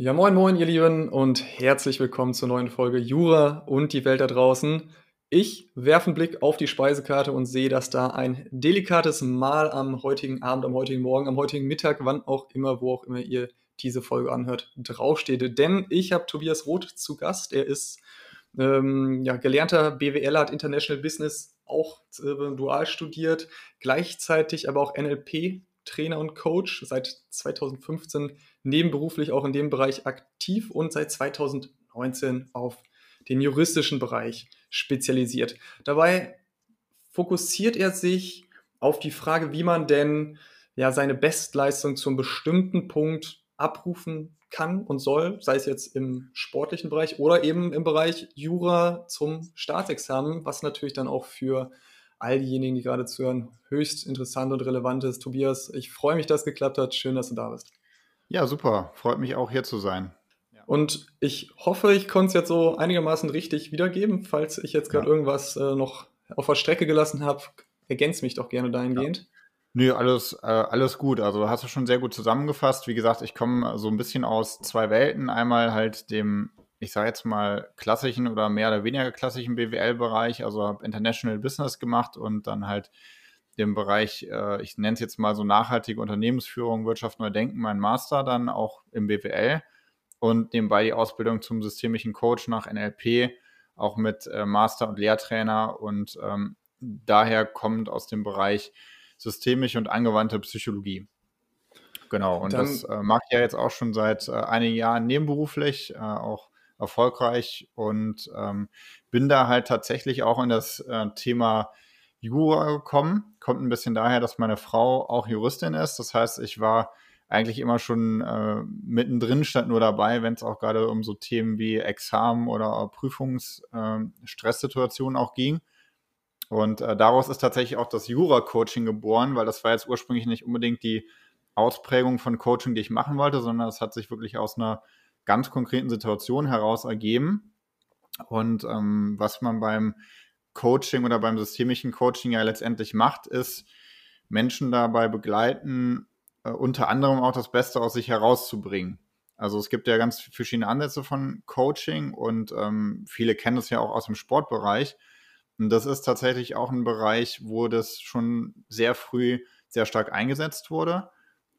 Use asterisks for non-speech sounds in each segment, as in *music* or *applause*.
Ja, moin, moin, ihr Lieben, und herzlich willkommen zur neuen Folge Jura und die Welt da draußen. Ich werfe einen Blick auf die Speisekarte und sehe, dass da ein delikates Mahl am heutigen Abend, am heutigen Morgen, am heutigen Mittag, wann auch immer, wo auch immer ihr diese Folge anhört, draufsteht. Denn ich habe Tobias Roth zu Gast. Er ist ähm, ja, gelernter BWLer, hat International Business auch äh, dual studiert, gleichzeitig aber auch NLP Trainer und Coach, seit 2015 nebenberuflich auch in dem Bereich aktiv und seit 2019 auf den juristischen Bereich spezialisiert. Dabei fokussiert er sich auf die Frage, wie man denn ja seine Bestleistung zum bestimmten Punkt abrufen kann und soll, sei es jetzt im sportlichen Bereich oder eben im Bereich Jura zum Staatsexamen, was natürlich dann auch für all diejenigen, die gerade zuhören, höchst interessant und relevant ist. Tobias, ich freue mich, dass es geklappt hat. Schön, dass du da bist. Ja, super. Freut mich auch hier zu sein. Und ich hoffe, ich konnte es jetzt so einigermaßen richtig wiedergeben. Falls ich jetzt gerade ja. irgendwas äh, noch auf der Strecke gelassen habe, ergänze mich doch gerne dahingehend. Ja. Nö, alles, äh, alles gut. Also hast du schon sehr gut zusammengefasst. Wie gesagt, ich komme so ein bisschen aus zwei Welten. Einmal halt dem ich sage jetzt mal, klassischen oder mehr oder weniger klassischen BWL-Bereich, also habe International Business gemacht und dann halt dem Bereich, äh, ich nenne es jetzt mal so nachhaltige Unternehmensführung, Wirtschaft neu denken, mein Master dann auch im BWL und nebenbei die Ausbildung zum systemischen Coach nach NLP, auch mit äh, Master und Lehrtrainer und ähm, daher kommt aus dem Bereich systemische und angewandte Psychologie. Genau, und dann, das äh, mache ich ja jetzt auch schon seit äh, einigen Jahren nebenberuflich, äh, auch erfolgreich und ähm, bin da halt tatsächlich auch in das äh, Thema Jura gekommen. Kommt ein bisschen daher, dass meine Frau auch Juristin ist. Das heißt, ich war eigentlich immer schon äh, mittendrin, stand nur dabei, wenn es auch gerade um so Themen wie Examen oder Prüfungsstresssituationen ähm, äh, auch ging. Und äh, daraus ist tatsächlich auch das Jura-Coaching geboren, weil das war jetzt ursprünglich nicht unbedingt die Ausprägung von Coaching, die ich machen wollte, sondern es hat sich wirklich aus einer ganz konkreten Situationen heraus ergeben. Und ähm, was man beim Coaching oder beim systemischen Coaching ja letztendlich macht, ist Menschen dabei begleiten, äh, unter anderem auch das Beste aus sich herauszubringen. Also es gibt ja ganz verschiedene Ansätze von Coaching und ähm, viele kennen es ja auch aus dem Sportbereich. Und das ist tatsächlich auch ein Bereich, wo das schon sehr früh sehr stark eingesetzt wurde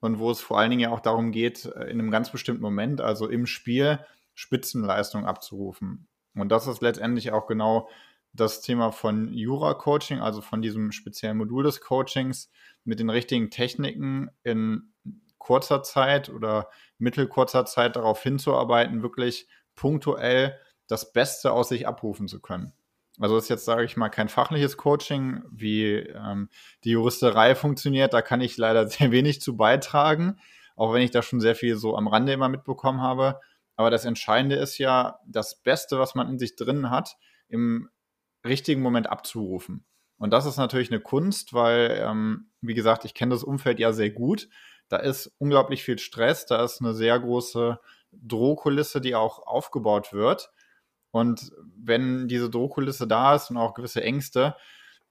und wo es vor allen Dingen ja auch darum geht, äh, in einem ganz bestimmten Moment, also im Spiel, Spitzenleistung abzurufen. Und das ist letztendlich auch genau das Thema von Jura-Coaching, also von diesem speziellen Modul des Coachings, mit den richtigen Techniken in kurzer Zeit oder mittelkurzer Zeit darauf hinzuarbeiten, wirklich punktuell das Beste aus sich abrufen zu können. Also das ist jetzt, sage ich mal, kein fachliches Coaching, wie ähm, die Juristerei funktioniert. Da kann ich leider *laughs* sehr wenig zu beitragen, auch wenn ich da schon sehr viel so am Rande immer mitbekommen habe. Aber das Entscheidende ist ja, das Beste, was man in sich drin hat, im richtigen Moment abzurufen. Und das ist natürlich eine Kunst, weil, ähm, wie gesagt, ich kenne das Umfeld ja sehr gut. Da ist unglaublich viel Stress, da ist eine sehr große Drohkulisse, die auch aufgebaut wird. Und wenn diese Drohkulisse da ist und auch gewisse Ängste,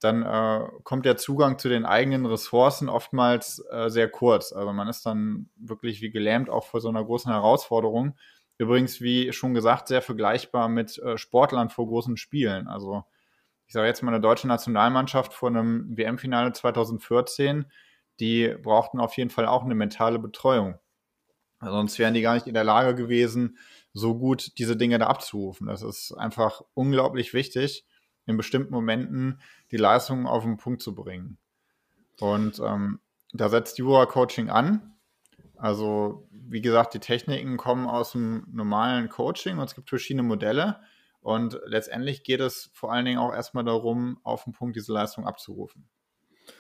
dann äh, kommt der Zugang zu den eigenen Ressourcen oftmals äh, sehr kurz. Also man ist dann wirklich wie gelähmt auch vor so einer großen Herausforderung. Übrigens, wie schon gesagt, sehr vergleichbar mit äh, Sportlern vor großen Spielen. Also ich sage jetzt mal eine deutsche Nationalmannschaft vor einem WM-Finale 2014, die brauchten auf jeden Fall auch eine mentale Betreuung. Sonst wären die gar nicht in der Lage gewesen, so gut diese Dinge da abzurufen. Das ist einfach unglaublich wichtig, in bestimmten Momenten die Leistungen auf den Punkt zu bringen. Und ähm, da setzt Jura-Coaching an. Also, wie gesagt, die Techniken kommen aus dem normalen Coaching und es gibt verschiedene Modelle. Und letztendlich geht es vor allen Dingen auch erstmal darum, auf den Punkt diese Leistung abzurufen.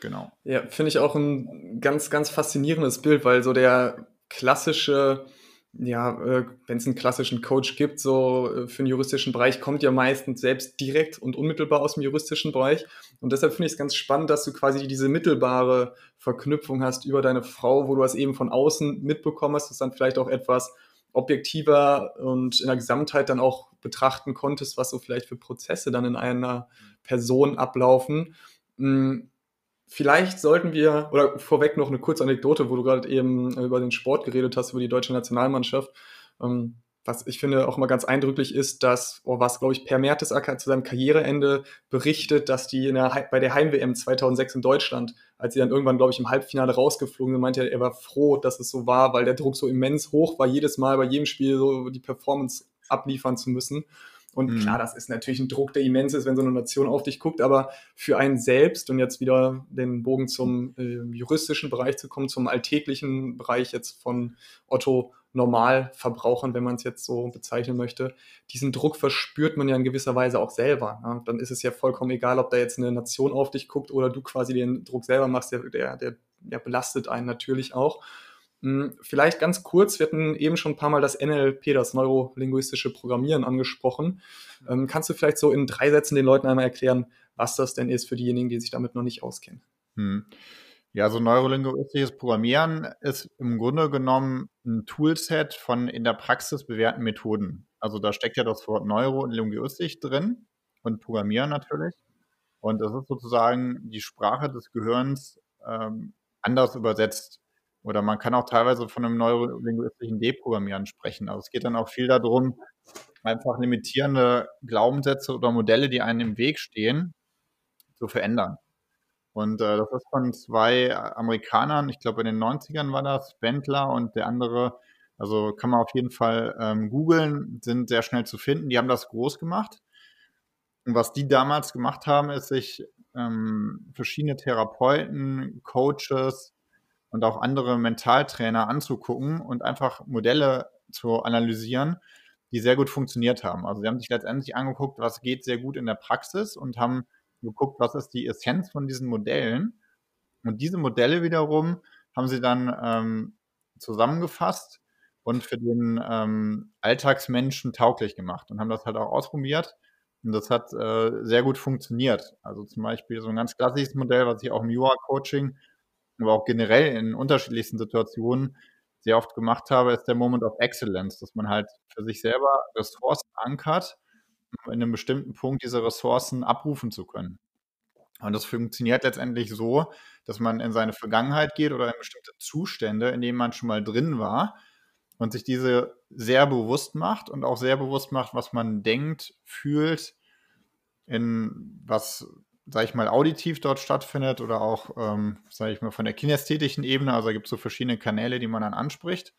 Genau. Ja, finde ich auch ein ganz, ganz faszinierendes Bild, weil so der klassische ja, äh, wenn es einen klassischen Coach gibt, so äh, für den juristischen Bereich, kommt ja meistens selbst direkt und unmittelbar aus dem juristischen Bereich. Und deshalb finde ich es ganz spannend, dass du quasi diese mittelbare Verknüpfung hast über deine Frau, wo du das eben von außen mitbekommen hast, das dann vielleicht auch etwas objektiver und in der Gesamtheit dann auch betrachten konntest, was so vielleicht für Prozesse dann in einer Person ablaufen. Hm, Vielleicht sollten wir, oder vorweg noch eine kurze Anekdote, wo du gerade eben über den Sport geredet hast, über die deutsche Nationalmannschaft. Ähm, was ich finde auch mal ganz eindrücklich ist, dass, oh, was glaube ich, Per Mertesacker zu seinem Karriereende berichtet, dass die der, bei der Heim-WM 2006 in Deutschland, als sie dann irgendwann, glaube ich, im Halbfinale rausgeflogen sind, meinte er, er war froh, dass es so war, weil der Druck so immens hoch war, jedes Mal bei jedem Spiel so die Performance abliefern zu müssen. Und mhm. klar, das ist natürlich ein Druck, der immens ist, wenn so eine Nation auf dich guckt, aber für einen selbst und jetzt wieder den Bogen zum äh, juristischen Bereich zu kommen, zum alltäglichen Bereich jetzt von Otto Normalverbrauchern, wenn man es jetzt so bezeichnen möchte, diesen Druck verspürt man ja in gewisser Weise auch selber. Ne? Dann ist es ja vollkommen egal, ob da jetzt eine Nation auf dich guckt oder du quasi den Druck selber machst, der, der, der, der belastet einen natürlich auch. Hm, vielleicht ganz kurz, wir hatten eben schon ein paar Mal das NLP, das neurolinguistische Programmieren, angesprochen. Ähm, kannst du vielleicht so in drei Sätzen den Leuten einmal erklären, was das denn ist für diejenigen, die sich damit noch nicht auskennen? Hm. Ja, so neurolinguistisches Programmieren ist im Grunde genommen ein Toolset von in der Praxis bewährten Methoden. Also da steckt ja das Wort Neuro und Linguistisch drin und Programmieren natürlich. Und das ist sozusagen die Sprache des Gehirns ähm, anders übersetzt. Oder man kann auch teilweise von einem neurolinguistischen Deprogrammieren sprechen. Also es geht dann auch viel darum, einfach limitierende Glaubenssätze oder Modelle, die einem im Weg stehen, zu verändern. Und äh, das ist von zwei Amerikanern, ich glaube in den 90ern war das, Bentler und der andere, also kann man auf jeden Fall ähm, googeln, sind sehr schnell zu finden. Die haben das groß gemacht. Und was die damals gemacht haben, ist sich ähm, verschiedene Therapeuten, Coaches, und auch andere Mentaltrainer anzugucken und einfach Modelle zu analysieren, die sehr gut funktioniert haben. Also sie haben sich letztendlich angeguckt, was geht sehr gut in der Praxis und haben geguckt, was ist die Essenz von diesen Modellen. Und diese Modelle wiederum haben sie dann ähm, zusammengefasst und für den ähm, Alltagsmenschen tauglich gemacht und haben das halt auch ausprobiert. Und das hat äh, sehr gut funktioniert. Also zum Beispiel so ein ganz klassisches Modell, was ich auch im Jura-Coaching aber auch generell in unterschiedlichsten Situationen sehr oft gemacht habe, ist der Moment of Excellence, dass man halt für sich selber Ressourcen ankert, um in einem bestimmten Punkt diese Ressourcen abrufen zu können. Und das funktioniert letztendlich so, dass man in seine Vergangenheit geht oder in bestimmte Zustände, in denen man schon mal drin war und sich diese sehr bewusst macht und auch sehr bewusst macht, was man denkt, fühlt, in was sage ich mal, auditiv dort stattfindet oder auch, ähm, sage ich mal, von der kinästhetischen Ebene. Also gibt es so verschiedene Kanäle, die man dann anspricht.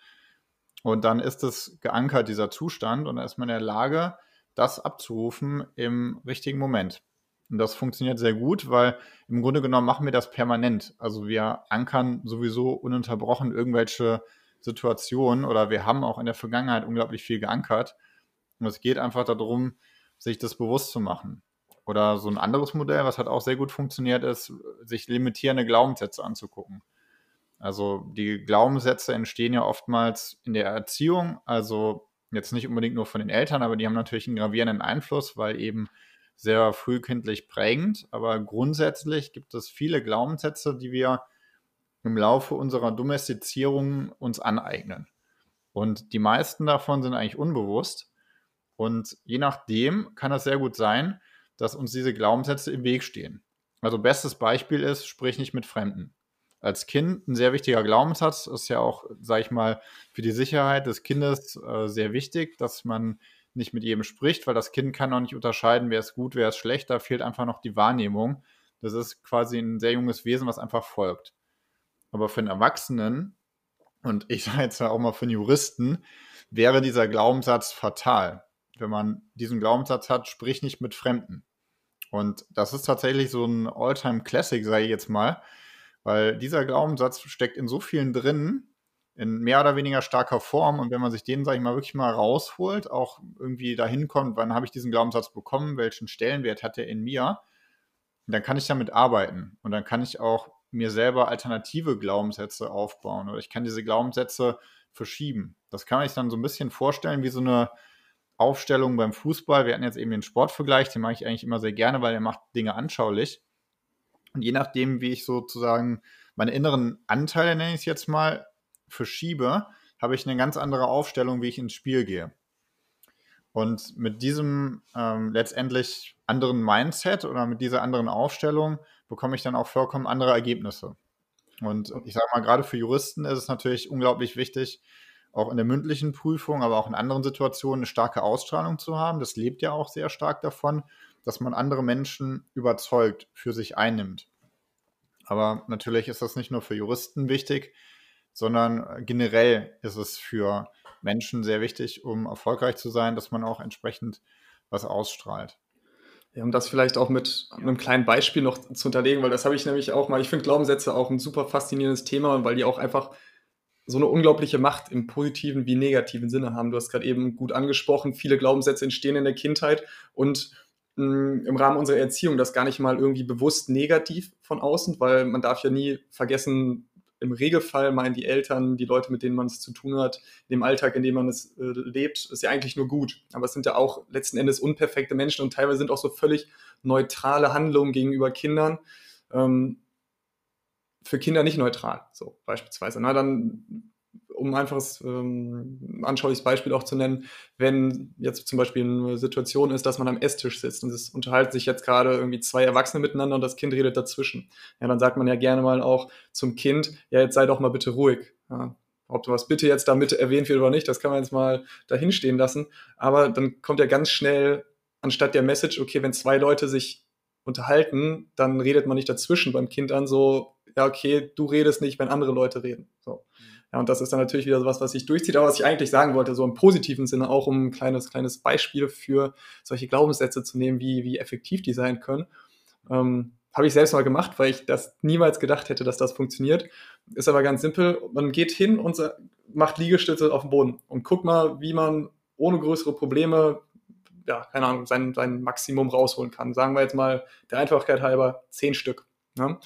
Und dann ist es geankert, dieser Zustand, und dann ist man in der Lage, das abzurufen im richtigen Moment. Und das funktioniert sehr gut, weil im Grunde genommen machen wir das permanent. Also wir ankern sowieso ununterbrochen irgendwelche Situationen oder wir haben auch in der Vergangenheit unglaublich viel geankert. Und es geht einfach darum, sich das bewusst zu machen. Oder so ein anderes Modell, was halt auch sehr gut funktioniert, ist, sich limitierende Glaubenssätze anzugucken. Also die Glaubenssätze entstehen ja oftmals in der Erziehung, also jetzt nicht unbedingt nur von den Eltern, aber die haben natürlich einen gravierenden Einfluss, weil eben sehr frühkindlich prägend. Aber grundsätzlich gibt es viele Glaubenssätze, die wir im Laufe unserer Domestizierung uns aneignen. Und die meisten davon sind eigentlich unbewusst. Und je nachdem kann es sehr gut sein, dass uns diese Glaubenssätze im Weg stehen. Also bestes Beispiel ist, sprich nicht mit Fremden. Als Kind ein sehr wichtiger Glaubenssatz ist ja auch, sage ich mal, für die Sicherheit des Kindes äh, sehr wichtig, dass man nicht mit jedem spricht, weil das Kind kann noch nicht unterscheiden, wer ist gut, wer ist schlecht. Da fehlt einfach noch die Wahrnehmung. Das ist quasi ein sehr junges Wesen, was einfach folgt. Aber für einen Erwachsenen und ich *laughs* sage jetzt auch mal für einen Juristen, wäre dieser Glaubenssatz fatal. Wenn man diesen Glaubenssatz hat, sprich nicht mit Fremden. Und das ist tatsächlich so ein All-Time-Classic, sage ich jetzt mal, weil dieser Glaubenssatz steckt in so vielen drin, in mehr oder weniger starker Form. Und wenn man sich den, sage ich mal, wirklich mal rausholt, auch irgendwie dahin kommt, wann habe ich diesen Glaubenssatz bekommen, welchen Stellenwert hat er in mir, dann kann ich damit arbeiten. Und dann kann ich auch mir selber alternative Glaubenssätze aufbauen oder ich kann diese Glaubenssätze verschieben. Das kann man sich dann so ein bisschen vorstellen wie so eine Aufstellung beim Fußball. Wir hatten jetzt eben den Sportvergleich, den mache ich eigentlich immer sehr gerne, weil er macht Dinge anschaulich. Und je nachdem, wie ich sozusagen meine inneren Anteile, nenne ich es jetzt mal, verschiebe, habe ich eine ganz andere Aufstellung, wie ich ins Spiel gehe. Und mit diesem ähm, letztendlich anderen Mindset oder mit dieser anderen Aufstellung bekomme ich dann auch vollkommen andere Ergebnisse. Und ich sage mal, gerade für Juristen ist es natürlich unglaublich wichtig, auch in der mündlichen Prüfung, aber auch in anderen Situationen eine starke Ausstrahlung zu haben. Das lebt ja auch sehr stark davon, dass man andere Menschen überzeugt, für sich einnimmt. Aber natürlich ist das nicht nur für Juristen wichtig, sondern generell ist es für Menschen sehr wichtig, um erfolgreich zu sein, dass man auch entsprechend was ausstrahlt. Ja, um das vielleicht auch mit einem kleinen Beispiel noch zu unterlegen, weil das habe ich nämlich auch mal, ich finde Glaubenssätze auch ein super faszinierendes Thema, weil die auch einfach so eine unglaubliche Macht im positiven wie negativen Sinne haben. Du hast gerade eben gut angesprochen, viele Glaubenssätze entstehen in der Kindheit und mh, mm, im Rahmen unserer Erziehung das gar nicht mal irgendwie bewusst negativ von außen, weil man darf ja nie vergessen, im Regelfall meinen die Eltern, die Leute, mit denen man es zu tun hat, dem Alltag, in dem man es äh, lebt, ist ja eigentlich nur gut. Aber es sind ja auch letzten Endes unperfekte Menschen und teilweise sind auch so völlig neutrale Handlungen gegenüber Kindern. Ähm, für Kinder nicht neutral, so beispielsweise. Na, dann, um ein einfaches ähm, anschauliches Beispiel auch zu nennen, wenn jetzt zum Beispiel eine Situation ist, dass man am Esstisch sitzt und es unterhalten sich jetzt gerade irgendwie zwei Erwachsene miteinander und das Kind redet dazwischen. Ja, dann sagt man ja gerne mal auch zum Kind, ja, jetzt sei doch mal bitte ruhig. Ja, ob was bitte jetzt damit erwähnt wird oder nicht, das kann man jetzt mal dahin stehen lassen. Aber dann kommt ja ganz schnell anstatt der Message, okay, wenn zwei Leute sich unterhalten, dann redet man nicht dazwischen beim Kind an, so, ja, okay, du redest nicht, wenn andere Leute reden. So. Ja, und das ist dann natürlich wieder was, was sich durchzieht. Aber was ich eigentlich sagen wollte, so im positiven Sinne auch, um ein kleines, kleines Beispiel für solche Glaubenssätze zu nehmen, wie, wie effektiv die sein können. Ähm, habe ich selbst mal gemacht, weil ich das niemals gedacht hätte, dass das funktioniert. Ist aber ganz simpel. Man geht hin und macht Liegestütze auf dem Boden und guckt mal, wie man ohne größere Probleme, ja, keine Ahnung, sein, sein Maximum rausholen kann. Sagen wir jetzt mal der Einfachkeit halber zehn Stück. Ne?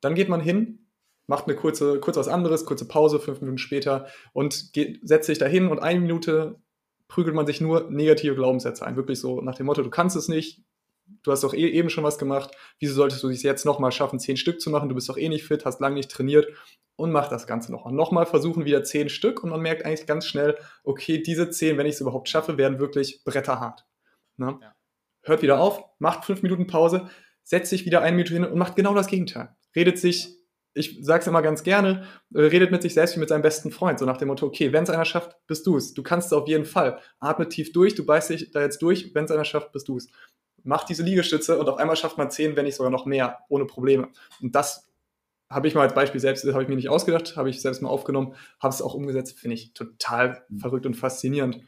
Dann geht man hin, macht eine kurze, kurz was anderes, kurze Pause, fünf Minuten später und geht, setzt sich da hin und eine Minute prügelt man sich nur negative Glaubenssätze ein. Wirklich so nach dem Motto, du kannst es nicht, du hast doch eh, eben schon was gemacht, wieso solltest du es jetzt nochmal schaffen, zehn Stück zu machen, du bist doch eh nicht fit, hast lange nicht trainiert und mach das Ganze nochmal. Nochmal versuchen wieder zehn Stück und man merkt eigentlich ganz schnell, okay, diese zehn, wenn ich es überhaupt schaffe, werden wirklich bretterhart. Ne? Ja. Hört wieder auf, macht fünf Minuten Pause, setzt sich wieder eine Minute hin und macht genau das Gegenteil redet sich, ich sage es immer ganz gerne, äh, redet mit sich selbst wie mit seinem besten Freund, so nach dem Motto, okay, wenn es einer schafft, bist du es. Du kannst es auf jeden Fall. Atme tief durch, du beißt dich da jetzt durch, wenn es einer schafft, bist du es. Mach diese Liegestütze und auf einmal schafft man zehn, wenn nicht sogar noch mehr, ohne Probleme. Und das habe ich mal als Beispiel selbst, habe ich mir nicht ausgedacht, habe ich selbst mal aufgenommen, habe es auch umgesetzt, finde ich total verrückt und faszinierend.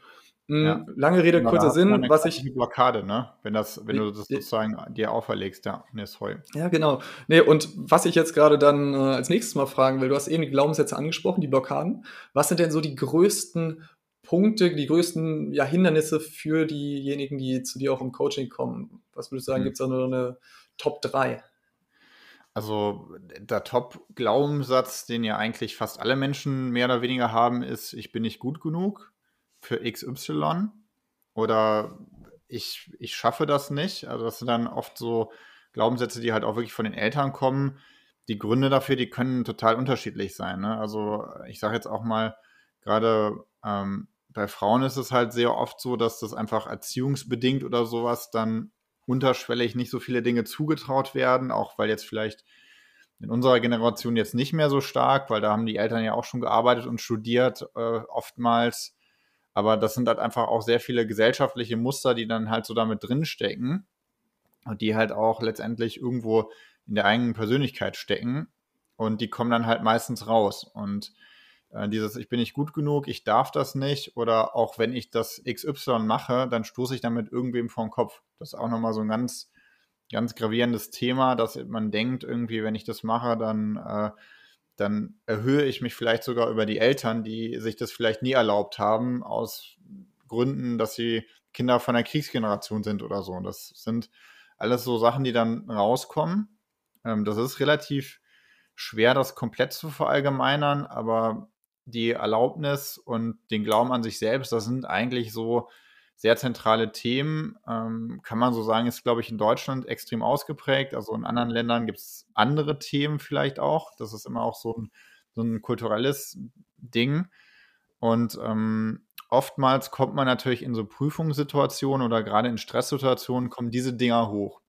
Hm, ja. Lange Rede, Na, kurzer Sinn, was ich. Die Blockade, ne? Wenn, das, wenn du das sozusagen dir auferlegst, ja, ne, ist voll. Ja, genau. Nee, und was ich jetzt gerade dann äh, als nächstes mal fragen will, du hast eben die Glaubenssätze angesprochen, die Blockaden. Was sind denn so die größten Punkte, die größten ja, Hindernisse für diejenigen, die zu dir auch im Coaching kommen? Was würdest du sagen, hm. gibt es da nur eine Top 3? Also der Top-Glaubenssatz, den ja eigentlich fast alle Menschen mehr oder weniger haben, ist, ich bin nicht gut genug für XY oder ich, ich schaffe das nicht. Also das sind dann oft so Glaubenssätze, die halt auch wirklich von den Eltern kommen. Die Gründe dafür, die können total unterschiedlich sein. Ne? Also ich sage jetzt auch mal, gerade ähm, bei Frauen ist es halt sehr oft so, dass das einfach erziehungsbedingt oder sowas dann unterschwellig nicht so viele Dinge zugetraut werden, auch weil jetzt vielleicht in unserer Generation jetzt nicht mehr so stark, weil da haben die Eltern ja auch schon gearbeitet und studiert, äh, oftmals aber das sind halt einfach auch sehr viele gesellschaftliche Muster, die dann halt so damit drinstecken und die halt auch letztendlich irgendwo in der eigenen Persönlichkeit stecken und die kommen dann halt meistens raus. Und dieses, ich bin nicht gut genug, ich darf das nicht oder auch wenn ich das XY mache, dann stoße ich damit irgendwem vor den Kopf. Das ist auch nochmal so ein ganz, ganz gravierendes Thema, dass man denkt, irgendwie, wenn ich das mache, dann äh, dann erhöhe ich mich vielleicht sogar über die Eltern, die sich das vielleicht nie erlaubt haben, aus Gründen, dass sie Kinder von der Kriegsgeneration sind oder so. Und das sind alles so Sachen, die dann rauskommen. Ähm, das ist relativ schwer, das komplett zu verallgemeinern, aber die Erlaubnis und den Glauben an sich selbst, das sind eigentlich so sehr zentrale Themen. Ähm, kann man so sagen, ist, glaube ich, in Deutschland extrem ausgeprägt. Also in anderen Ländern gibt es andere Themen vielleicht auch. Das ist immer auch so ein, so ein kulturelles Ding. Und ähm, oftmals kommt man natürlich in so Prüfungssituationen oder gerade in Stresssituationen kommen diese Dinger hoch.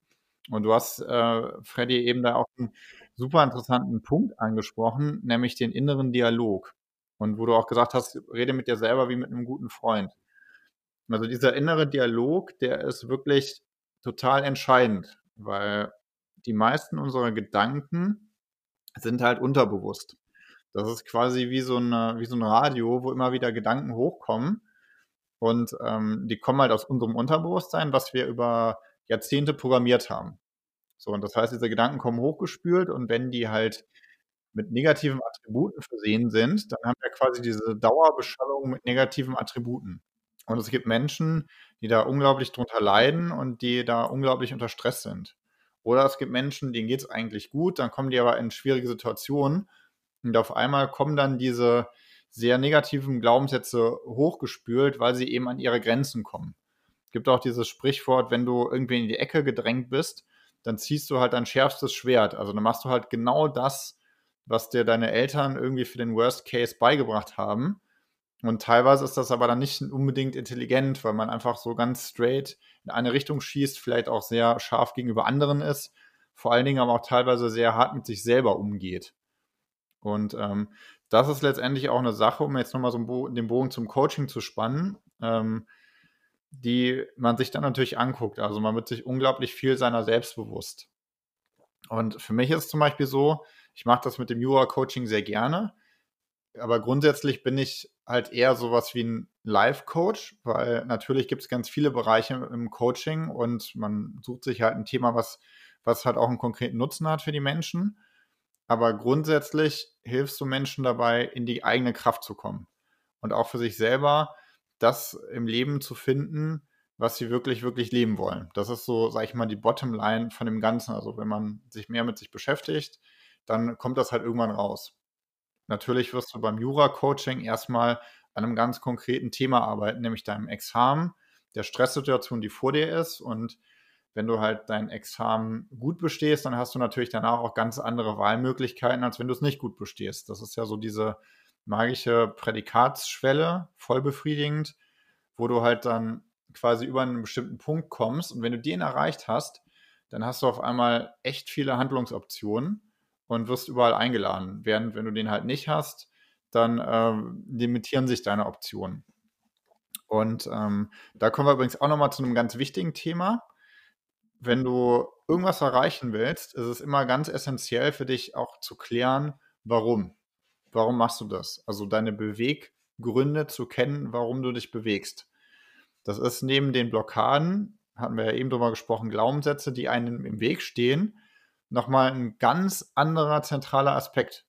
Und du hast, äh, Freddy, eben da auch einen super interessanten Punkt angesprochen, nämlich den inneren Dialog. Und wo du auch gesagt hast, rede mit dir selber wie mit einem guten Freund. Also dieser innere Dialog, der ist wirklich total entscheidend, weil die meisten unserer Gedanken sind halt unterbewusst. Das ist quasi wie so, eine, wie so ein Radio, wo immer wieder Gedanken hochkommen. Und ähm, die kommen halt aus unserem Unterbewusstsein, was wir über Jahrzehnte programmiert haben. So, und das heißt, diese Gedanken kommen hochgespült und wenn die halt mit negativen Attributen versehen sind, dann haben wir quasi diese Dauerbeschallung mit negativen Attributen. Und es gibt Menschen, die da unglaublich drunter leiden und die da unglaublich unter Stress sind. Oder es gibt Menschen, denen geht es eigentlich gut, dann kommen die aber in schwierige Situationen und auf einmal kommen dann diese sehr negativen Glaubenssätze hochgespült, weil sie eben an ihre Grenzen kommen. Es gibt auch dieses Sprichwort, wenn du irgendwie in die Ecke gedrängt bist, dann ziehst du halt dein schärfstes Schwert. Also dann machst du halt genau das, was dir deine Eltern irgendwie für den Worst Case beigebracht haben. Und teilweise ist das aber dann nicht unbedingt intelligent, weil man einfach so ganz straight in eine Richtung schießt, vielleicht auch sehr scharf gegenüber anderen ist, vor allen Dingen aber auch teilweise sehr hart mit sich selber umgeht. Und ähm, das ist letztendlich auch eine Sache, um jetzt nochmal so den Bogen zum Coaching zu spannen, ähm, die man sich dann natürlich anguckt. Also man wird sich unglaublich viel seiner selbst bewusst. Und für mich ist es zum Beispiel so, ich mache das mit dem Jura-Coaching sehr gerne, aber grundsätzlich bin ich halt eher sowas wie ein Life-Coach, weil natürlich gibt es ganz viele Bereiche im Coaching und man sucht sich halt ein Thema, was, was halt auch einen konkreten Nutzen hat für die Menschen. Aber grundsätzlich hilfst du Menschen dabei, in die eigene Kraft zu kommen und auch für sich selber das im Leben zu finden, was sie wirklich, wirklich leben wollen. Das ist so, sag ich mal, die Bottomline von dem Ganzen. Also wenn man sich mehr mit sich beschäftigt, dann kommt das halt irgendwann raus. Natürlich wirst du beim Jura-Coaching erstmal an einem ganz konkreten Thema arbeiten, nämlich deinem Examen, der Stresssituation, die vor dir ist. Und wenn du halt dein Examen gut bestehst, dann hast du natürlich danach auch ganz andere Wahlmöglichkeiten, als wenn du es nicht gut bestehst. Das ist ja so diese magische Prädikatsschwelle, voll befriedigend, wo du halt dann quasi über einen bestimmten Punkt kommst. Und wenn du den erreicht hast, dann hast du auf einmal echt viele Handlungsoptionen und wirst überall eingeladen. Während wenn du den halt nicht hast, dann ähm, limitieren sich deine Optionen. Und ähm, da kommen wir übrigens auch nochmal zu einem ganz wichtigen Thema. Wenn du irgendwas erreichen willst, ist es immer ganz essentiell für dich auch zu klären, warum. Warum machst du das? Also deine Beweggründe zu kennen, warum du dich bewegst. Das ist neben den Blockaden, hatten wir ja eben drüber gesprochen, Glaubenssätze, die einem im Weg stehen, nochmal ein ganz anderer zentraler Aspekt,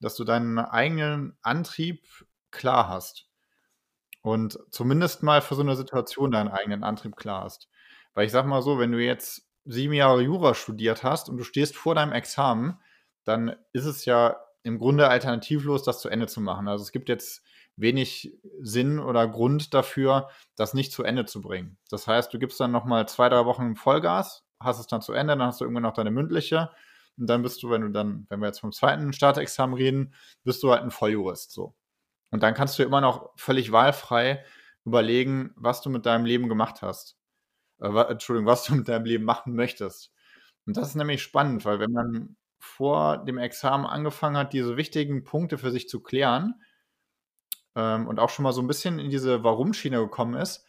dass du deinen eigenen Antrieb klar hast und zumindest mal für so eine Situation deinen eigenen Antrieb klar hast. Weil ich sag mal so, wenn du jetzt sieben Jahre Jura studiert hast und du stehst vor deinem Examen, dann ist es ja im Grunde alternativlos, das zu Ende zu machen. Also es gibt jetzt wenig Sinn oder Grund dafür, das nicht zu Ende zu bringen. Das heißt, du gibst dann nochmal zwei, drei Wochen Vollgas hast es dann zu Ende, dann hast du irgendwann noch deine mündliche und dann bist du, wenn du dann, wenn wir jetzt vom zweiten Staatsexamen reden, bist du halt ein Volljurist so. Und dann kannst du immer noch völlig wahlfrei überlegen, was du mit deinem Leben gemacht hast. Äh, Entschuldigung, was du mit deinem Leben machen möchtest. Und das ist nämlich spannend, weil wenn man vor dem Examen angefangen hat, diese wichtigen Punkte für sich zu klären ähm, und auch schon mal so ein bisschen in diese Warum-Schiene gekommen ist,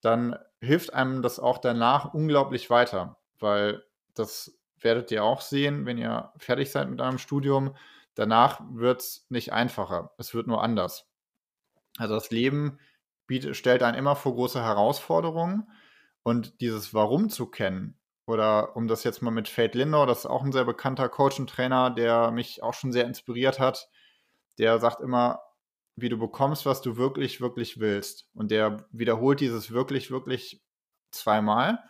dann hilft einem das auch danach unglaublich weiter weil das werdet ihr auch sehen, wenn ihr fertig seid mit eurem Studium. Danach wird es nicht einfacher, es wird nur anders. Also das Leben bietet, stellt einen immer vor große Herausforderungen und dieses Warum zu kennen, oder um das jetzt mal mit Fate Lindau, das ist auch ein sehr bekannter Coach und Trainer, der mich auch schon sehr inspiriert hat, der sagt immer, wie du bekommst, was du wirklich, wirklich willst. Und der wiederholt dieses wirklich, wirklich zweimal.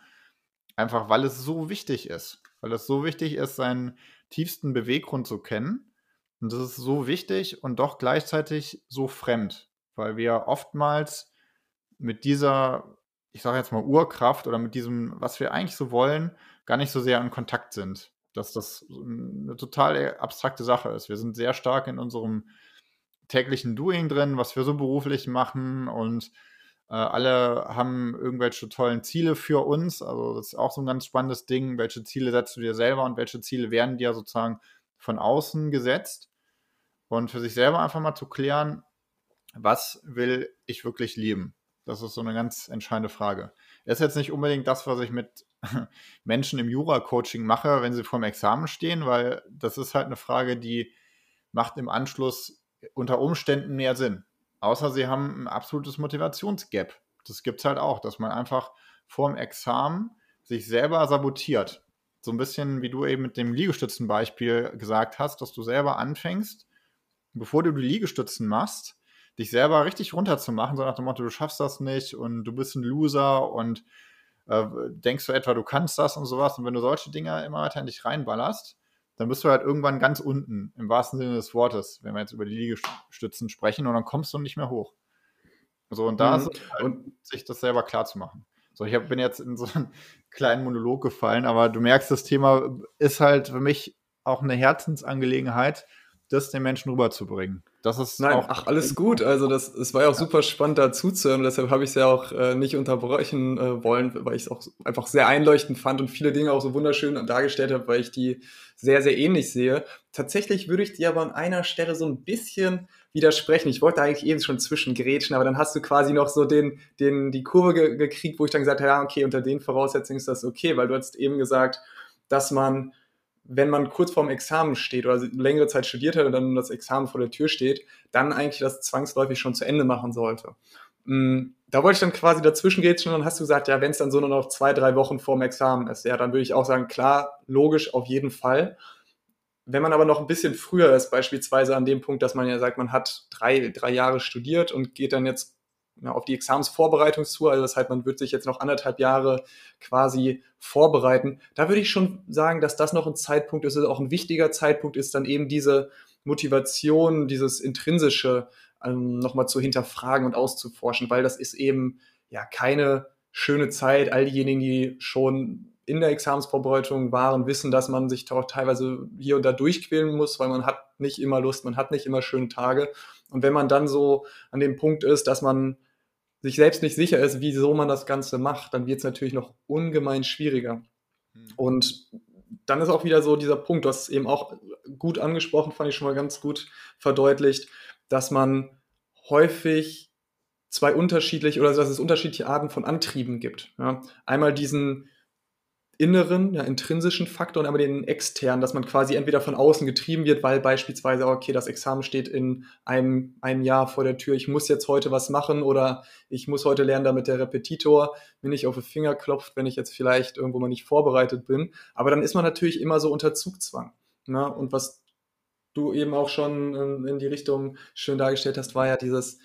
Einfach weil es so wichtig ist. Weil es so wichtig ist, seinen tiefsten Beweggrund zu kennen. Und das ist so wichtig und doch gleichzeitig so fremd. Weil wir oftmals mit dieser, ich sage jetzt mal Urkraft oder mit diesem, was wir eigentlich so wollen, gar nicht so sehr in Kontakt sind. Dass das eine total abstrakte Sache ist. Wir sind sehr stark in unserem täglichen Doing drin, was wir so beruflich machen und äh, alle haben irgendwelche tollen Ziele für uns. Also das ist auch so ein ganz spannendes Ding. Welche Ziele setzt du dir selber und welche Ziele werden dir sozusagen von außen gesetzt? Und für sich selber einfach mal zu klären, was will ich wirklich lieben? Das ist so eine ganz entscheidende Frage. Das ist jetzt nicht unbedingt das, was ich mit *laughs* Menschen im Jura-Coaching mache, wenn sie vorm Examen stehen, weil das ist halt eine Frage, die macht im Anschluss unter Umständen mehr Sinn. Außer sie haben ein absolutes Motivationsgap. Das gibt es halt auch, dass man einfach vorm Examen sich selber sabotiert. So ein bisschen wie du eben mit dem Liegestützenbeispiel gesagt hast, dass du selber anfängst, bevor du die Liegestützen machst, dich selber richtig runterzumachen, so nach dem Motto, du schaffst das nicht und du bist ein Loser und äh, denkst du etwa, du kannst das und sowas. Und wenn du solche Dinge immer weiter in dich reinballerst, dann bist du halt irgendwann ganz unten, im wahrsten Sinne des Wortes, wenn wir jetzt über die Liegestützen sprechen, und dann kommst du nicht mehr hoch. So, und da mhm. ist es halt, und sich das selber klar zu machen. So, ich hab, bin jetzt in so einen *laughs* kleinen Monolog gefallen, aber du merkst, das Thema ist halt für mich auch eine Herzensangelegenheit, das den Menschen rüberzubringen. Das ist Nein, ach, alles gut. Also, das, es war ja auch super spannend dazu zu hören. Deshalb habe ich es ja auch äh, nicht unterbrechen äh, wollen, weil ich es auch einfach sehr einleuchtend fand und viele Dinge auch so wunderschön dargestellt habe, weil ich die sehr, sehr ähnlich sehe. Tatsächlich würde ich dir aber an einer Stelle so ein bisschen widersprechen. Ich wollte eigentlich eben schon zwischengrätschen, aber dann hast du quasi noch so den, den, die Kurve ge gekriegt, wo ich dann gesagt habe, ja, okay, unter den Voraussetzungen ist das okay, weil du hast eben gesagt, dass man wenn man kurz vorm Examen steht oder längere Zeit studiert hat und dann das Examen vor der Tür steht, dann eigentlich das zwangsläufig schon zu Ende machen sollte. Mm, da wollte ich dann quasi dazwischen gehen und dann hast du gesagt, ja, wenn es dann so nur noch zwei, drei Wochen vorm Examen ist, ja, dann würde ich auch sagen, klar, logisch, auf jeden Fall. Wenn man aber noch ein bisschen früher ist, beispielsweise an dem Punkt, dass man ja sagt, man hat drei, drei Jahre studiert und geht dann jetzt ja, auf die Examensvorbereitung zu. Also das heißt, man wird sich jetzt noch anderthalb Jahre quasi vorbereiten. Da würde ich schon sagen, dass das noch ein Zeitpunkt ist, auch ein wichtiger Zeitpunkt ist, dann eben diese Motivation, dieses intrinsische ähm, nochmal zu hinterfragen und auszuforschen, weil das ist eben ja keine schöne Zeit. All diejenigen, die schon in der Examensvorbereitung waren, wissen, dass man sich auch teilweise hier und da durchquälen muss, weil man hat nicht immer Lust, man hat nicht immer schöne Tage. Und wenn man dann so an dem Punkt ist, dass man sich selbst nicht sicher ist, wieso man das Ganze macht, dann wird es natürlich noch ungemein schwieriger. Mhm. Und dann ist auch wieder so dieser Punkt, es eben auch gut angesprochen, fand ich schon mal ganz gut verdeutlicht, dass man häufig zwei unterschiedliche oder dass es unterschiedliche Arten von Antrieben gibt. Ja. Einmal diesen inneren, ja, intrinsischen Faktor und einmal den externen, dass man quasi entweder von außen getrieben wird, weil beispielsweise, okay, das Examen steht in einem, einem Jahr vor der Tür, ich muss jetzt heute was machen oder ich muss heute lernen, damit der Repetitor mir nicht auf den Finger klopft, wenn ich jetzt vielleicht irgendwo mal nicht vorbereitet bin. Aber dann ist man natürlich immer so unter Zugzwang. Ne? Und was du eben auch schon in, in die Richtung schön dargestellt hast, war ja dieses,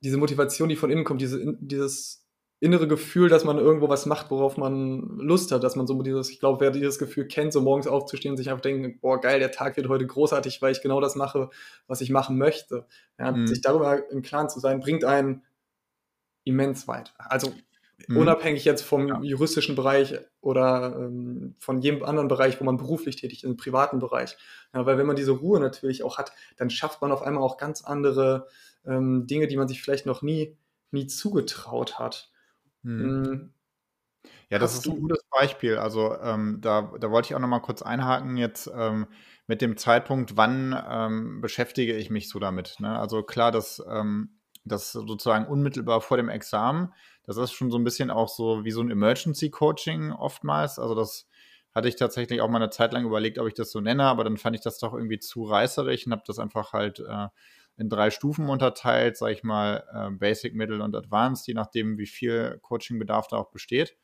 diese Motivation, die von innen kommt, diese, dieses innere Gefühl, dass man irgendwo was macht, worauf man Lust hat, dass man so dieses, ich glaube, wer dieses Gefühl kennt, so morgens aufzustehen und sich einfach denken, boah, geil, der Tag wird heute großartig, weil ich genau das mache, was ich machen möchte. Ja, mhm. Sich darüber im Klaren zu sein, bringt einen immens weit. Also mhm. unabhängig jetzt vom ja. juristischen Bereich oder ähm, von jedem anderen Bereich, wo man beruflich tätig ist, im privaten Bereich. Ja, weil wenn man diese Ruhe natürlich auch hat, dann schafft man auf einmal auch ganz andere ähm, Dinge, die man sich vielleicht noch nie, nie zugetraut hat. Hm. Ja, das ist ein gutes Beispiel. Also ähm, da, da wollte ich auch noch mal kurz einhaken jetzt ähm, mit dem Zeitpunkt, wann ähm, beschäftige ich mich so damit. Ne? Also klar, dass ähm, das sozusagen unmittelbar vor dem Examen, das ist schon so ein bisschen auch so wie so ein Emergency Coaching oftmals. Also das hatte ich tatsächlich auch mal eine Zeit lang überlegt, ob ich das so nenne, aber dann fand ich das doch irgendwie zu reißerig und habe das einfach halt äh, in drei Stufen unterteilt, sage ich mal, äh, Basic, Middle und Advanced, je nachdem, wie viel Coachingbedarf da auch besteht.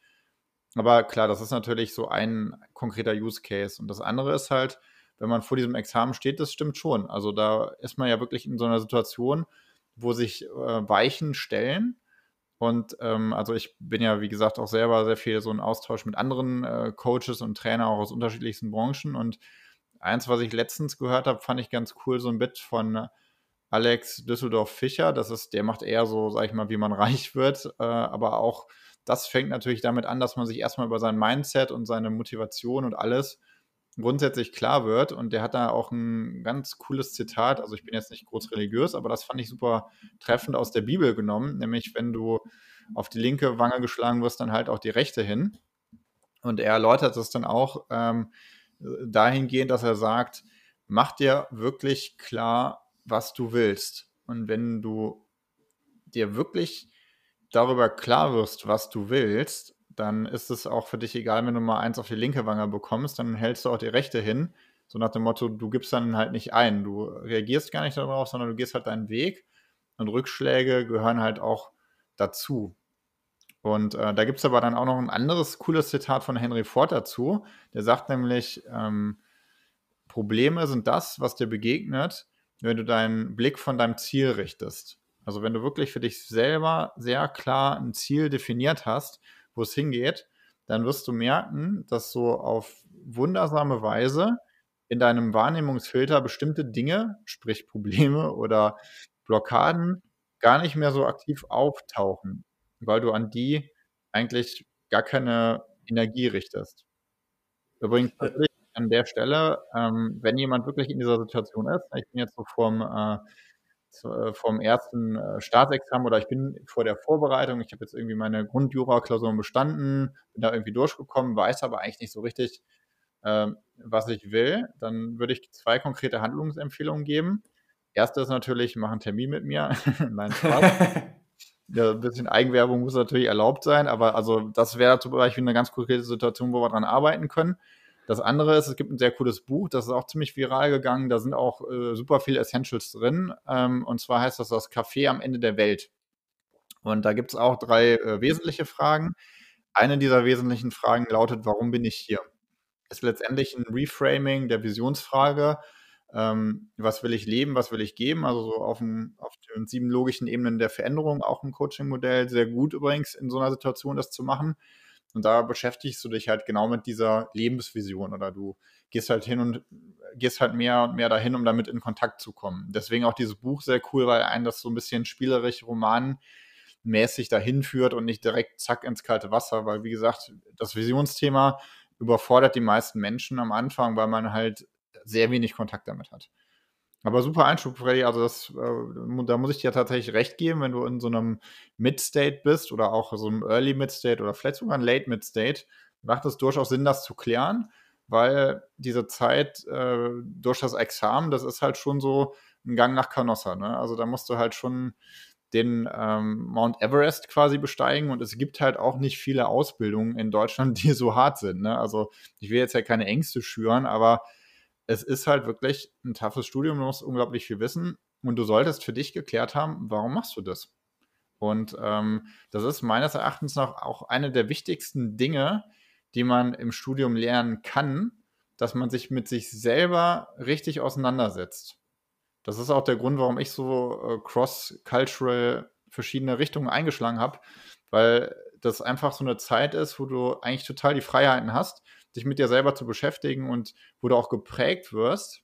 Aber klar, das ist natürlich so ein konkreter Use Case. Und das andere ist halt, wenn man vor diesem Examen steht, das stimmt schon. Also da ist man ja wirklich in so einer Situation, wo sich äh, Weichen stellen. Und ähm, also ich bin ja, wie gesagt, auch selber sehr viel so in Austausch mit anderen äh, Coaches und Trainer auch aus unterschiedlichsten Branchen. Und eins, was ich letztens gehört habe, fand ich ganz cool, so ein Bit von Alex Düsseldorf-Fischer. Das ist, der macht eher so, sag ich mal, wie man *laughs* reich wird. Äh, aber auch das fängt natürlich damit an, dass man sich erstmal über sein Mindset und seine Motivation und alles grundsätzlich klar wird. Und der hat da auch ein ganz cooles Zitat. Also ich bin jetzt nicht groß religiös, aber das fand ich super treffend aus der Bibel genommen. Nämlich, wenn du auf die linke Wange geschlagen wirst, dann halt auch die rechte hin. Und er erläutert es dann auch ähm, dahingehend, dass er sagt, mach dir wirklich klar, was du willst. Und wenn du dir wirklich darüber klar wirst, was du willst, dann ist es auch für dich egal, wenn du mal eins auf die linke Wange bekommst, dann hältst du auch die rechte hin. So nach dem Motto, du gibst dann halt nicht ein. Du reagierst gar nicht darauf, sondern du gehst halt deinen Weg. Und Rückschläge gehören halt auch dazu. Und äh, da gibt es aber dann auch noch ein anderes cooles Zitat von Henry Ford dazu. Der sagt nämlich, ähm, Probleme sind das, was dir begegnet, wenn du deinen Blick von deinem Ziel richtest. Also wenn du wirklich für dich selber sehr klar ein Ziel definiert hast, wo es hingeht, dann wirst du merken, dass so auf wundersame Weise in deinem Wahrnehmungsfilter bestimmte Dinge, sprich Probleme oder Blockaden, gar nicht mehr so aktiv auftauchen weil du an die eigentlich gar keine Energie richtest. Übrigens äh. An der Stelle, ähm, wenn jemand wirklich in dieser Situation ist, ich bin jetzt so vorm, äh, äh, vom ersten äh, Staatsexamen oder ich bin vor der Vorbereitung, ich habe jetzt irgendwie meine Grundjura-Klausuren bestanden, bin da irgendwie durchgekommen, weiß aber eigentlich nicht so richtig, äh, was ich will, dann würde ich zwei konkrete Handlungsempfehlungen geben. Erste ist natürlich, mach einen Termin mit mir. *laughs* Nein, Spaß. *laughs* Ja, ein bisschen Eigenwerbung muss natürlich erlaubt sein, aber also das wäre zum Beispiel eine ganz konkrete Situation, wo wir dran arbeiten können. Das andere ist, es gibt ein sehr cooles Buch, das ist auch ziemlich viral gegangen. Da sind auch äh, super viele Essentials drin. Ähm, und zwar heißt das das Café am Ende der Welt. Und da gibt es auch drei äh, wesentliche Fragen. Eine dieser wesentlichen Fragen lautet, warum bin ich hier? Ist letztendlich ein Reframing der Visionsfrage ähm, was will ich leben, was will ich geben, also so auf, ein, auf den sieben logischen Ebenen der Veränderung, auch im Coaching-Modell, sehr gut übrigens in so einer Situation das zu machen. Und da beschäftigst du dich halt genau mit dieser Lebensvision oder du gehst halt hin und gehst halt mehr und mehr dahin, um damit in Kontakt zu kommen. Deswegen auch dieses Buch sehr cool, weil einen das so ein bisschen spielerisch, romanmäßig dahin führt und nicht direkt zack ins kalte Wasser, weil wie gesagt, das Visionsthema überfordert die meisten Menschen am Anfang, weil man halt sehr wenig Kontakt damit hat. Aber super Einschub, Freddy. Also das, äh, da muss ich dir tatsächlich recht geben, wenn du in so einem Mid-State bist oder auch so einem Early Mid-State oder vielleicht sogar ein Late Mid-State, macht es durchaus Sinn, das zu klären, weil diese Zeit äh, durch das Examen, das ist halt schon so ein Gang nach Canossa. Ne? Also da musst du halt schon den ähm, Mount Everest quasi besteigen und es gibt halt auch nicht viele Ausbildungen in Deutschland, *laughs* die so hart sind. Ne? Also ich will jetzt ja keine Ängste schüren, aber es ist halt wirklich ein toughes Studium, du musst unglaublich viel wissen und du solltest für dich geklärt haben, warum machst du das? Und ähm, das ist meines Erachtens noch auch eine der wichtigsten Dinge, die man im Studium lernen kann, dass man sich mit sich selber richtig auseinandersetzt. Das ist auch der Grund, warum ich so äh, cross-cultural verschiedene Richtungen eingeschlagen habe, weil das einfach so eine Zeit ist, wo du eigentlich total die Freiheiten hast, dich mit dir selber zu beschäftigen und wo du auch geprägt wirst,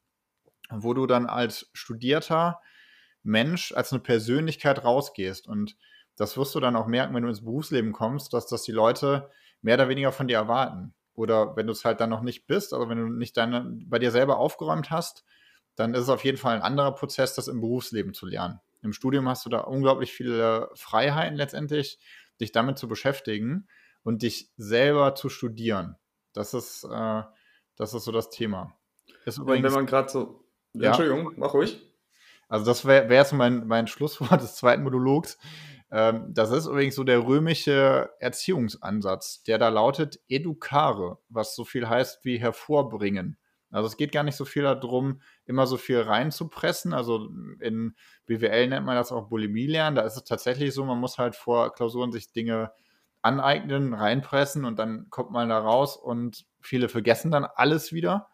wo du dann als studierter Mensch, als eine Persönlichkeit rausgehst. Und das wirst du dann auch merken, wenn du ins Berufsleben kommst, dass das die Leute mehr oder weniger von dir erwarten. Oder wenn du es halt dann noch nicht bist, also wenn du nicht deine, bei dir selber aufgeräumt hast, dann ist es auf jeden Fall ein anderer Prozess, das im Berufsleben zu lernen. Im Studium hast du da unglaublich viele Freiheiten letztendlich, dich damit zu beschäftigen und dich selber zu studieren. Das ist, äh, das ist so das Thema. Ist übrigens, wenn man gerade so. Ja. Entschuldigung, mach ruhig. Also, das wäre wär jetzt mein, mein Schlusswort des zweiten Monologs. Ähm, das ist übrigens so der römische Erziehungsansatz, der da lautet educare, was so viel heißt wie hervorbringen. Also es geht gar nicht so viel darum, immer so viel reinzupressen. Also in BWL nennt man das auch Bulimie lernen. Da ist es tatsächlich so, man muss halt vor Klausuren sich Dinge aneignen, reinpressen und dann kommt man da raus und viele vergessen dann alles wieder.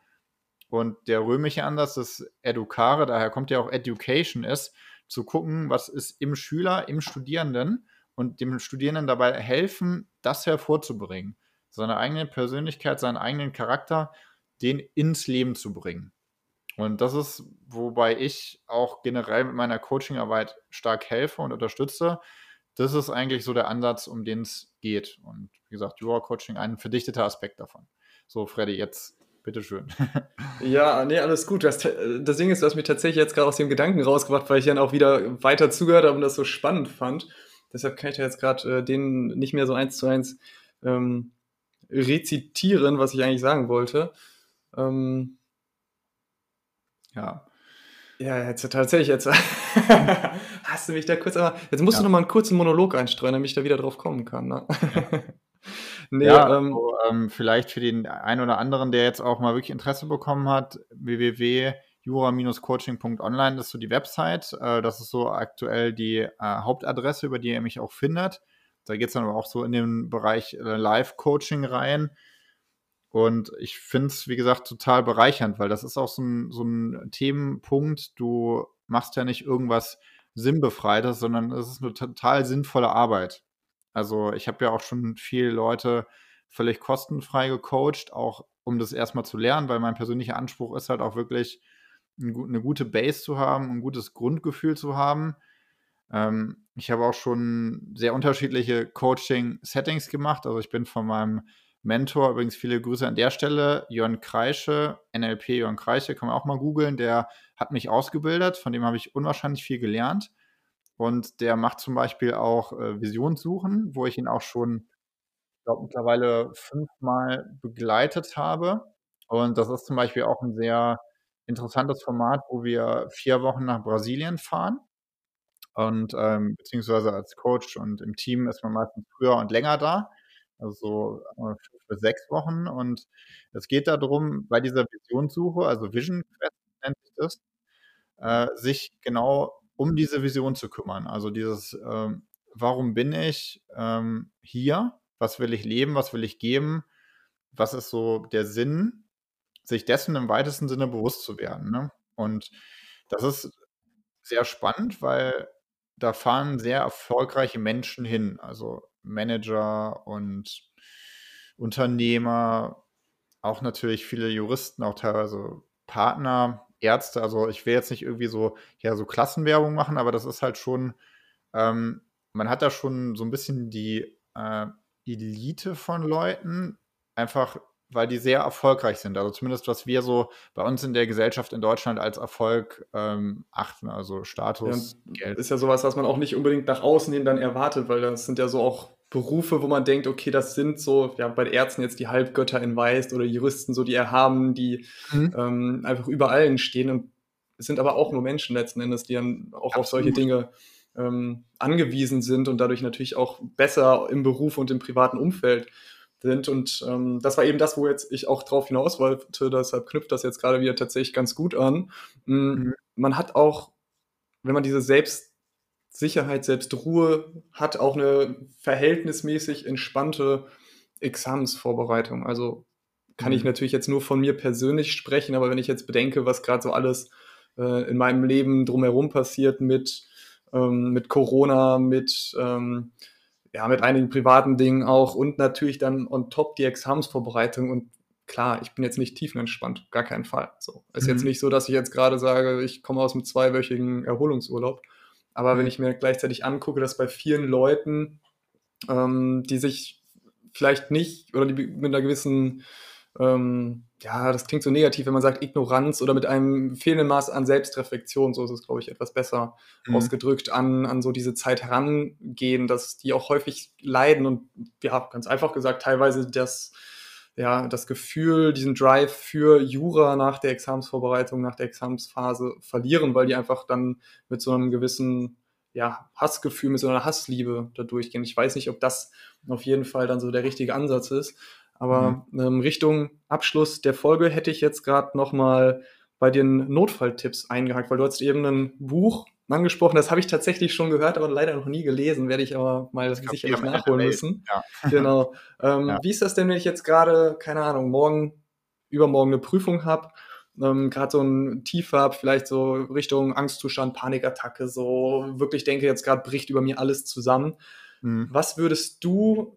Und der römische Ansatz des Educare, daher kommt ja auch Education, ist zu gucken, was ist im Schüler, im Studierenden und dem Studierenden dabei helfen, das hervorzubringen. Seine eigene Persönlichkeit, seinen eigenen Charakter, den ins Leben zu bringen. Und das ist, wobei ich auch generell mit meiner Coachingarbeit stark helfe und unterstütze, das ist eigentlich so der Ansatz, um den es geht. Und wie gesagt, Jura Coaching, ein verdichteter Aspekt davon. So, Freddy, jetzt bitteschön. *laughs* ja, nee, alles gut. Das, das Ding ist, du hast mich tatsächlich jetzt gerade aus dem Gedanken rausgebracht, weil ich dann auch wieder weiter zugehört habe und das so spannend fand. Deshalb kann ich da jetzt gerade äh, den nicht mehr so eins zu eins ähm, rezitieren, was ich eigentlich sagen wollte. Ähm, ja. Ja, jetzt tatsächlich, jetzt *laughs* hast du mich da kurz, aber jetzt musst ja. du noch mal einen kurzen Monolog einstreuen, damit ich da wieder drauf kommen kann. Ne? *laughs* nee, ja, ähm, also, ähm, vielleicht für den einen oder anderen, der jetzt auch mal wirklich Interesse bekommen hat, www.jura-coaching.online ist so die Website. Äh, das ist so aktuell die äh, Hauptadresse, über die ihr mich auch findet. Da geht es dann aber auch so in den Bereich äh, Live-Coaching rein. Und ich finde es, wie gesagt, total bereichernd, weil das ist auch so ein, so ein Themenpunkt. Du machst ja nicht irgendwas Sinnbefreites, sondern es ist eine total sinnvolle Arbeit. Also ich habe ja auch schon viele Leute völlig kostenfrei gecoacht, auch um das erstmal zu lernen, weil mein persönlicher Anspruch ist halt auch wirklich eine gute Base zu haben, ein gutes Grundgefühl zu haben. Ähm, ich habe auch schon sehr unterschiedliche Coaching-Settings gemacht. Also ich bin von meinem Mentor, übrigens viele Grüße an der Stelle, Jörn Kreische, NLP Jörn Kreische, kann man auch mal googeln, der hat mich ausgebildet, von dem habe ich unwahrscheinlich viel gelernt. Und der macht zum Beispiel auch äh, Visionssuchen, wo ich ihn auch schon, ich glaube, mittlerweile fünfmal begleitet habe. Und das ist zum Beispiel auch ein sehr interessantes Format, wo wir vier Wochen nach Brasilien fahren. Und ähm, beziehungsweise als Coach und im Team ist man meistens früher und länger da also so äh, bis sechs Wochen. Und es geht darum, bei dieser Visionssuche, also Vision Quest nennt sich das, äh, sich genau um diese Vision zu kümmern. Also dieses, äh, warum bin ich ähm, hier? Was will ich leben? Was will ich geben? Was ist so der Sinn, sich dessen im weitesten Sinne bewusst zu werden? Ne? Und das ist sehr spannend, weil da fahren sehr erfolgreiche Menschen hin. Also Manager und Unternehmer, auch natürlich viele Juristen, auch teilweise Partner, Ärzte. Also ich will jetzt nicht irgendwie so, ja, so Klassenwerbung machen, aber das ist halt schon, ähm, man hat da schon so ein bisschen die äh, Elite von Leuten, einfach weil die sehr erfolgreich sind. Also zumindest, was wir so bei uns in der Gesellschaft in Deutschland als Erfolg ähm, achten, also Status, ja, Geld. Ist ja sowas, was man auch nicht unbedingt nach außen hin dann erwartet, weil das sind ja so auch Berufe, wo man denkt, okay, das sind so, ja, bei Ärzten jetzt die Halbgötter in Weiß oder Juristen, so die Erhaben, die mhm. ähm, einfach über allen stehen und es sind aber auch nur Menschen letzten Endes, die dann auch Absolut. auf solche Dinge ähm, angewiesen sind und dadurch natürlich auch besser im Beruf und im privaten Umfeld sind. Und ähm, das war eben das, wo jetzt ich auch drauf hinaus wollte, deshalb knüpft das jetzt gerade wieder tatsächlich ganz gut an. Mhm. Man hat auch, wenn man diese Selbst Sicherheit, selbst Ruhe hat auch eine verhältnismäßig entspannte Examensvorbereitung. Also kann mhm. ich natürlich jetzt nur von mir persönlich sprechen, aber wenn ich jetzt bedenke, was gerade so alles äh, in meinem Leben drumherum passiert mit, ähm, mit Corona, mit, ähm, ja, mit einigen privaten Dingen auch und natürlich dann on top die Examensvorbereitung und klar, ich bin jetzt nicht tiefenentspannt, gar keinen Fall. So. Ist mhm. jetzt nicht so, dass ich jetzt gerade sage, ich komme aus einem zweiwöchigen Erholungsurlaub. Aber mhm. wenn ich mir gleichzeitig angucke, dass bei vielen Leuten, ähm, die sich vielleicht nicht oder die mit einer gewissen, ähm, ja, das klingt so negativ, wenn man sagt Ignoranz oder mit einem fehlenden Maß an Selbstreflexion, so ist es, glaube ich, etwas besser mhm. ausgedrückt, an, an so diese Zeit herangehen, dass die auch häufig leiden und ja, ganz einfach gesagt, teilweise das ja, das Gefühl, diesen Drive für Jura nach der Examensvorbereitung, nach der Examensphase verlieren, weil die einfach dann mit so einem gewissen ja, Hassgefühl, mit so einer Hassliebe da durchgehen. Ich weiß nicht, ob das auf jeden Fall dann so der richtige Ansatz ist. Aber mhm. ähm, Richtung Abschluss der Folge hätte ich jetzt gerade nochmal bei den Notfalltipps eingehakt, weil du hast eben ein Buch angesprochen. Das habe ich tatsächlich schon gehört, aber leider noch nie gelesen. Werde ich aber mal das sicherlich nachholen müssen. Ja. *laughs* Genau. Ähm, ja. Wie ist das denn, wenn ich jetzt gerade, keine Ahnung, morgen, übermorgen eine Prüfung habe? Ähm, gerade so ein Tief habe, vielleicht so Richtung Angstzustand, Panikattacke, so wirklich denke, jetzt gerade bricht über mir alles zusammen. Mhm. Was würdest du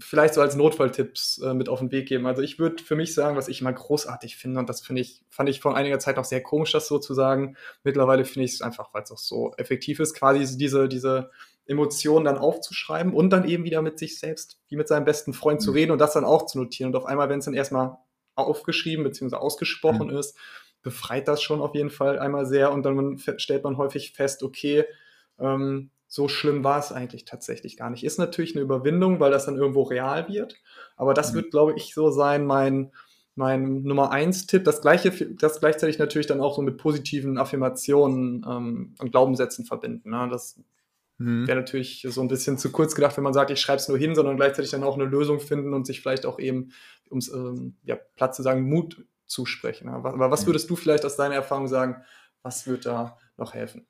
vielleicht so als Notfalltipps äh, mit auf den Weg geben. Also ich würde für mich sagen, was ich immer großartig finde, und das finde ich, fand ich vor einiger Zeit auch sehr komisch, das so zu sagen. Mittlerweile finde ich es einfach, weil es auch so effektiv ist, quasi diese, diese Emotionen dann aufzuschreiben und dann eben wieder mit sich selbst, wie mit seinem besten Freund mhm. zu reden und das dann auch zu notieren. Und auf einmal, wenn es dann erstmal aufgeschrieben bzw. ausgesprochen mhm. ist, befreit das schon auf jeden Fall einmal sehr und dann stellt man häufig fest, okay, ähm, so schlimm war es eigentlich tatsächlich gar nicht. Ist natürlich eine Überwindung, weil das dann irgendwo real wird. Aber das mhm. wird, glaube ich, so sein, mein, mein Nummer eins Tipp. Das gleiche, das gleichzeitig natürlich dann auch so mit positiven Affirmationen ähm, und Glaubenssätzen verbinden. Ne? Das mhm. wäre natürlich so ein bisschen zu kurz gedacht, wenn man sagt, ich schreibe es nur hin, sondern gleichzeitig dann auch eine Lösung finden und sich vielleicht auch eben, um es ähm, ja, platt zu sagen, Mut zusprechen. Ne? Aber was würdest du vielleicht aus deiner Erfahrung sagen, was wird da noch helfen?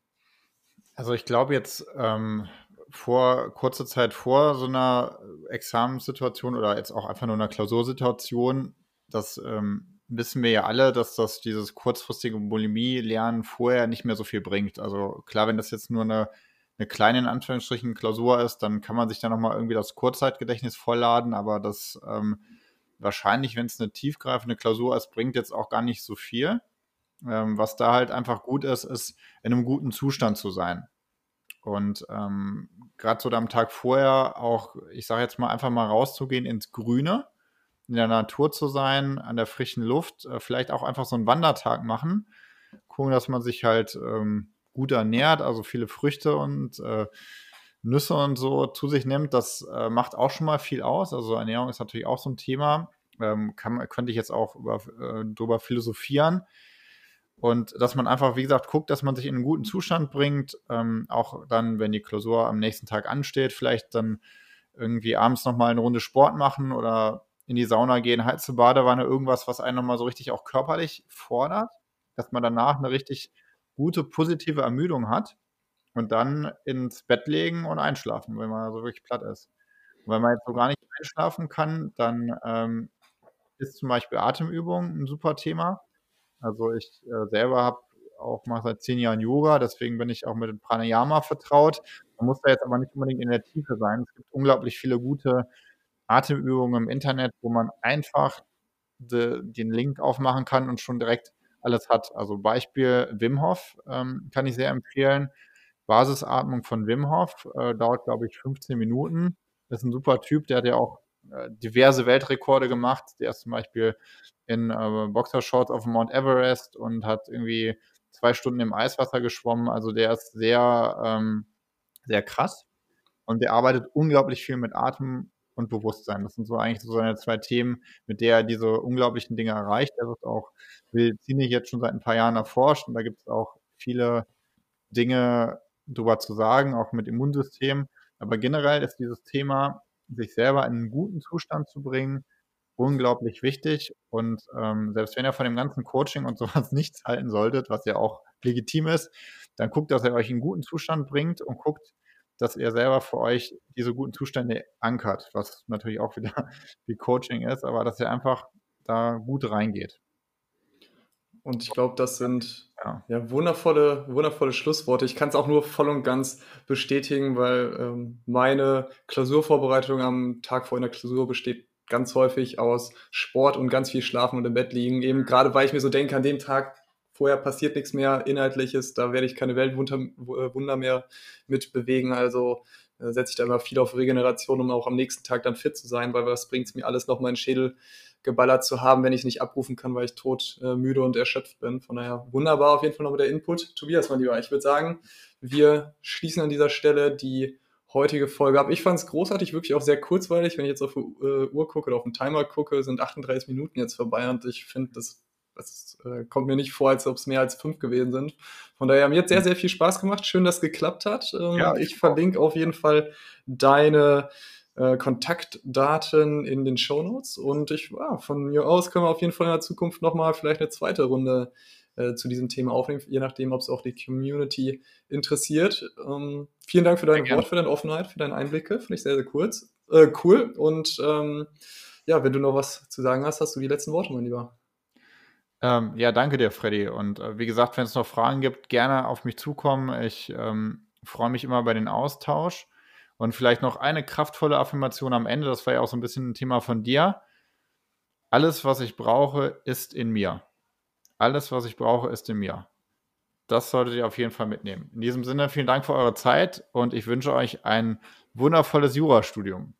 Also ich glaube jetzt ähm, vor kurzer Zeit vor so einer Examenssituation oder jetzt auch einfach nur einer Klausursituation, das ähm, wissen wir ja alle, dass das dieses kurzfristige Bulimie-Lernen vorher nicht mehr so viel bringt. Also klar, wenn das jetzt nur eine, eine kleine, in Anführungsstrichen, Klausur ist, dann kann man sich da nochmal irgendwie das Kurzzeitgedächtnis vollladen, aber das ähm, wahrscheinlich, wenn es eine tiefgreifende Klausur ist, bringt jetzt auch gar nicht so viel. Ähm, was da halt einfach gut ist, ist in einem guten Zustand zu sein. Und ähm, gerade so am Tag vorher auch, ich sage jetzt mal, einfach mal rauszugehen ins Grüne, in der Natur zu sein, an der frischen Luft, äh, vielleicht auch einfach so einen Wandertag machen. Gucken, dass man sich halt ähm, gut ernährt, also viele Früchte und äh, Nüsse und so zu sich nimmt. Das äh, macht auch schon mal viel aus. Also Ernährung ist natürlich auch so ein Thema. Ähm, kann, könnte ich jetzt auch über, äh, drüber philosophieren. Und dass man einfach, wie gesagt, guckt, dass man sich in einen guten Zustand bringt. Ähm, auch dann, wenn die Klausur am nächsten Tag ansteht, vielleicht dann irgendwie abends nochmal eine Runde Sport machen oder in die Sauna gehen, heiße Badewanne, irgendwas, was einen nochmal so richtig auch körperlich fordert, dass man danach eine richtig gute, positive Ermüdung hat und dann ins Bett legen und einschlafen, wenn man so wirklich platt ist. Und wenn man jetzt so gar nicht einschlafen kann, dann ähm, ist zum Beispiel Atemübung ein super Thema also ich äh, selber habe auch mal seit zehn Jahren Yoga, deswegen bin ich auch mit dem Pranayama vertraut. Man muss da jetzt aber nicht unbedingt in der Tiefe sein. Es gibt unglaublich viele gute Atemübungen im Internet, wo man einfach de, den Link aufmachen kann und schon direkt alles hat. Also Beispiel Wim Hof ähm, kann ich sehr empfehlen. Basisatmung von Wim Hof äh, dauert, glaube ich, 15 Minuten. Das ist ein super Typ, der hat ja auch diverse Weltrekorde gemacht. Der ist zum Beispiel in äh, Boxershorts auf Mount Everest und hat irgendwie zwei Stunden im Eiswasser geschwommen. Also der ist sehr, ähm, sehr krass. Und der arbeitet unglaublich viel mit Atem und Bewusstsein. Das sind so eigentlich so seine zwei Themen, mit der er diese unglaublichen Dinge erreicht. Er wird auch medizinisch jetzt schon seit ein paar Jahren erforscht und da gibt es auch viele Dinge drüber zu sagen, auch mit Immunsystem. Aber generell ist dieses Thema sich selber in einen guten Zustand zu bringen, unglaublich wichtig. Und ähm, selbst wenn ihr von dem ganzen Coaching und *laughs* sowas nichts halten solltet, was ja auch legitim ist, dann guckt, dass er euch in einen guten Zustand bringt und guckt, dass ihr selber für euch diese guten Zustände ankert, was natürlich auch *laughs* wieder wie Coaching ist, aber dass ihr einfach da gut reingeht. Und ich glaube, das sind ja. ja. wundervolle, wundervolle Schlussworte. Ich kann es auch nur voll und ganz bestätigen, weil ähm, meine Klausurvorbereitung am Tag vor einer Klausur besteht ganz häufig aus Sport und ganz viel Schlafen und im Bett liegen. Eben gerade, weil ich mir so denke, an dem Tag vorher passiert nichts mehr Inhaltliches, da werde ich keine Weltwunder äh, mehr mit bewegen. Also äh, setze ich da immer viel auf Regeneration, um auch am nächsten Tag dann fit zu sein, weil was bringt es mir alles noch meinen Schädel geballert zu haben, wenn ich nicht abrufen kann, weil ich tot äh, müde und erschöpft bin. Von daher wunderbar auf jeden Fall noch mit der Input. Tobias, mein Lieber, ich würde sagen, wir schließen an dieser Stelle die heutige Folge ab. Ich fand es großartig, wirklich auch sehr kurzweilig. Wenn ich jetzt auf die äh, Uhr gucke oder auf den Timer gucke, sind 38 Minuten jetzt vorbei und ich finde, das, das äh, kommt mir nicht vor, als ob es mehr als fünf gewesen sind. Von daher, mir hat sehr, sehr viel Spaß gemacht. Schön, dass es geklappt hat. Ähm, ja, ich verlinke auf jeden Fall deine äh, Kontaktdaten in den Show Notes. Und ich, ja, von mir aus können wir auf jeden Fall in der Zukunft nochmal vielleicht eine zweite Runde äh, zu diesem Thema aufnehmen, je nachdem, ob es auch die Community interessiert. Ähm, vielen Dank für dein Wort, für deine Offenheit, für deine Einblicke. Finde ich sehr, sehr kurz, äh, cool. Und ähm, ja, wenn du noch was zu sagen hast, hast du die letzten Worte, mein Lieber. Ähm, ja, danke dir, Freddy. Und äh, wie gesagt, wenn es noch Fragen gibt, gerne auf mich zukommen. Ich ähm, freue mich immer bei den Austausch. Und vielleicht noch eine kraftvolle Affirmation am Ende, das war ja auch so ein bisschen ein Thema von dir. Alles, was ich brauche, ist in mir. Alles, was ich brauche, ist in mir. Das solltet ihr auf jeden Fall mitnehmen. In diesem Sinne, vielen Dank für eure Zeit und ich wünsche euch ein wundervolles Jurastudium.